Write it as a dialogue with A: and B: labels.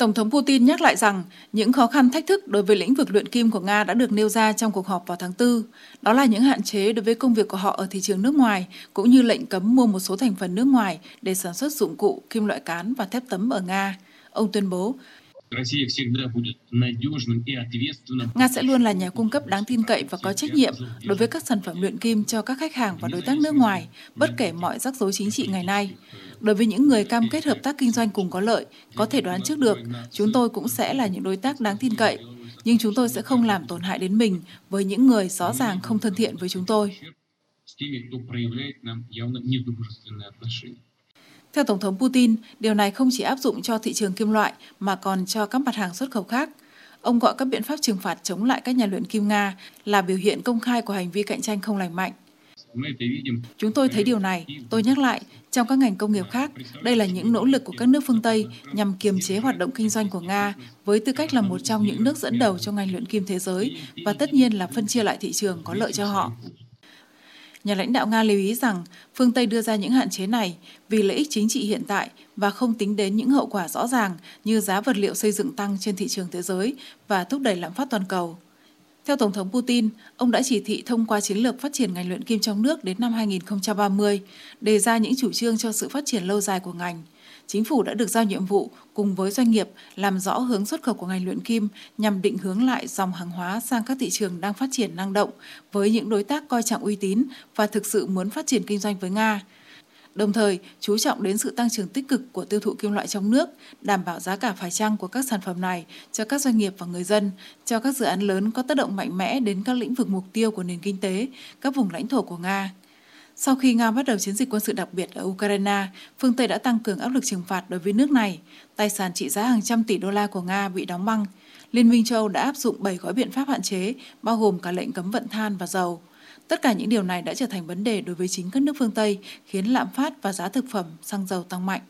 A: Tổng thống Putin nhắc lại rằng những khó khăn thách thức đối với lĩnh vực luyện kim của Nga đã được nêu ra trong cuộc họp vào tháng 4. Đó là những hạn chế đối với công việc của họ ở thị trường nước ngoài, cũng như lệnh cấm mua một số thành phần nước ngoài để sản xuất dụng cụ, kim loại cán và thép tấm ở Nga. Ông tuyên bố, Nga sẽ luôn là nhà cung cấp đáng tin cậy và có trách nhiệm đối với các sản phẩm luyện kim cho các khách hàng và đối tác nước ngoài, bất kể mọi rắc rối chính trị ngày nay. Đối với những người cam kết hợp tác kinh doanh cùng có lợi, có thể đoán trước được, chúng tôi cũng sẽ là những đối tác đáng tin cậy, nhưng chúng tôi sẽ không làm tổn hại đến mình với những người rõ ràng không thân thiện với chúng tôi. Theo Tổng thống Putin, điều này không chỉ áp dụng cho thị trường kim loại mà còn cho các mặt hàng xuất khẩu khác. Ông gọi các biện pháp trừng phạt chống lại các nhà luyện kim Nga là biểu hiện công khai của hành vi cạnh tranh không lành mạnh. Chúng tôi thấy điều này, tôi nhắc lại, trong các ngành công nghiệp khác, đây là những nỗ lực của các nước phương Tây nhằm kiềm chế hoạt động kinh doanh của Nga với tư cách là một trong những nước dẫn đầu trong ngành luyện kim thế giới và tất nhiên là phân chia lại thị trường có lợi cho họ. Nhà lãnh đạo Nga lưu ý rằng phương Tây đưa ra những hạn chế này vì lợi ích chính trị hiện tại và không tính đến những hậu quả rõ ràng như giá vật liệu xây dựng tăng trên thị trường thế giới và thúc đẩy lạm phát toàn cầu. Theo Tổng thống Putin, ông đã chỉ thị thông qua chiến lược phát triển ngành luyện kim trong nước đến năm 2030, đề ra những chủ trương cho sự phát triển lâu dài của ngành. Chính phủ đã được giao nhiệm vụ cùng với doanh nghiệp làm rõ hướng xuất khẩu của ngành luyện kim nhằm định hướng lại dòng hàng hóa sang các thị trường đang phát triển năng động với những đối tác coi trọng uy tín và thực sự muốn phát triển kinh doanh với Nga đồng thời chú trọng đến sự tăng trưởng tích cực của tiêu thụ kim loại trong nước, đảm bảo giá cả phải chăng của các sản phẩm này cho các doanh nghiệp và người dân, cho các dự án lớn có tác động mạnh mẽ đến các lĩnh vực mục tiêu của nền kinh tế, các vùng lãnh thổ của Nga. Sau khi Nga bắt đầu chiến dịch quân sự đặc biệt ở Ukraine, phương Tây đã tăng cường áp lực trừng phạt đối với nước này. Tài sản trị giá hàng trăm tỷ đô la của Nga bị đóng băng. Liên minh châu đã áp dụng 7 gói biện pháp hạn chế, bao gồm cả lệnh cấm vận than và dầu. Tất cả những điều này đã trở thành vấn đề đối với chính các nước phương Tây, khiến lạm phát và giá thực phẩm xăng dầu tăng mạnh.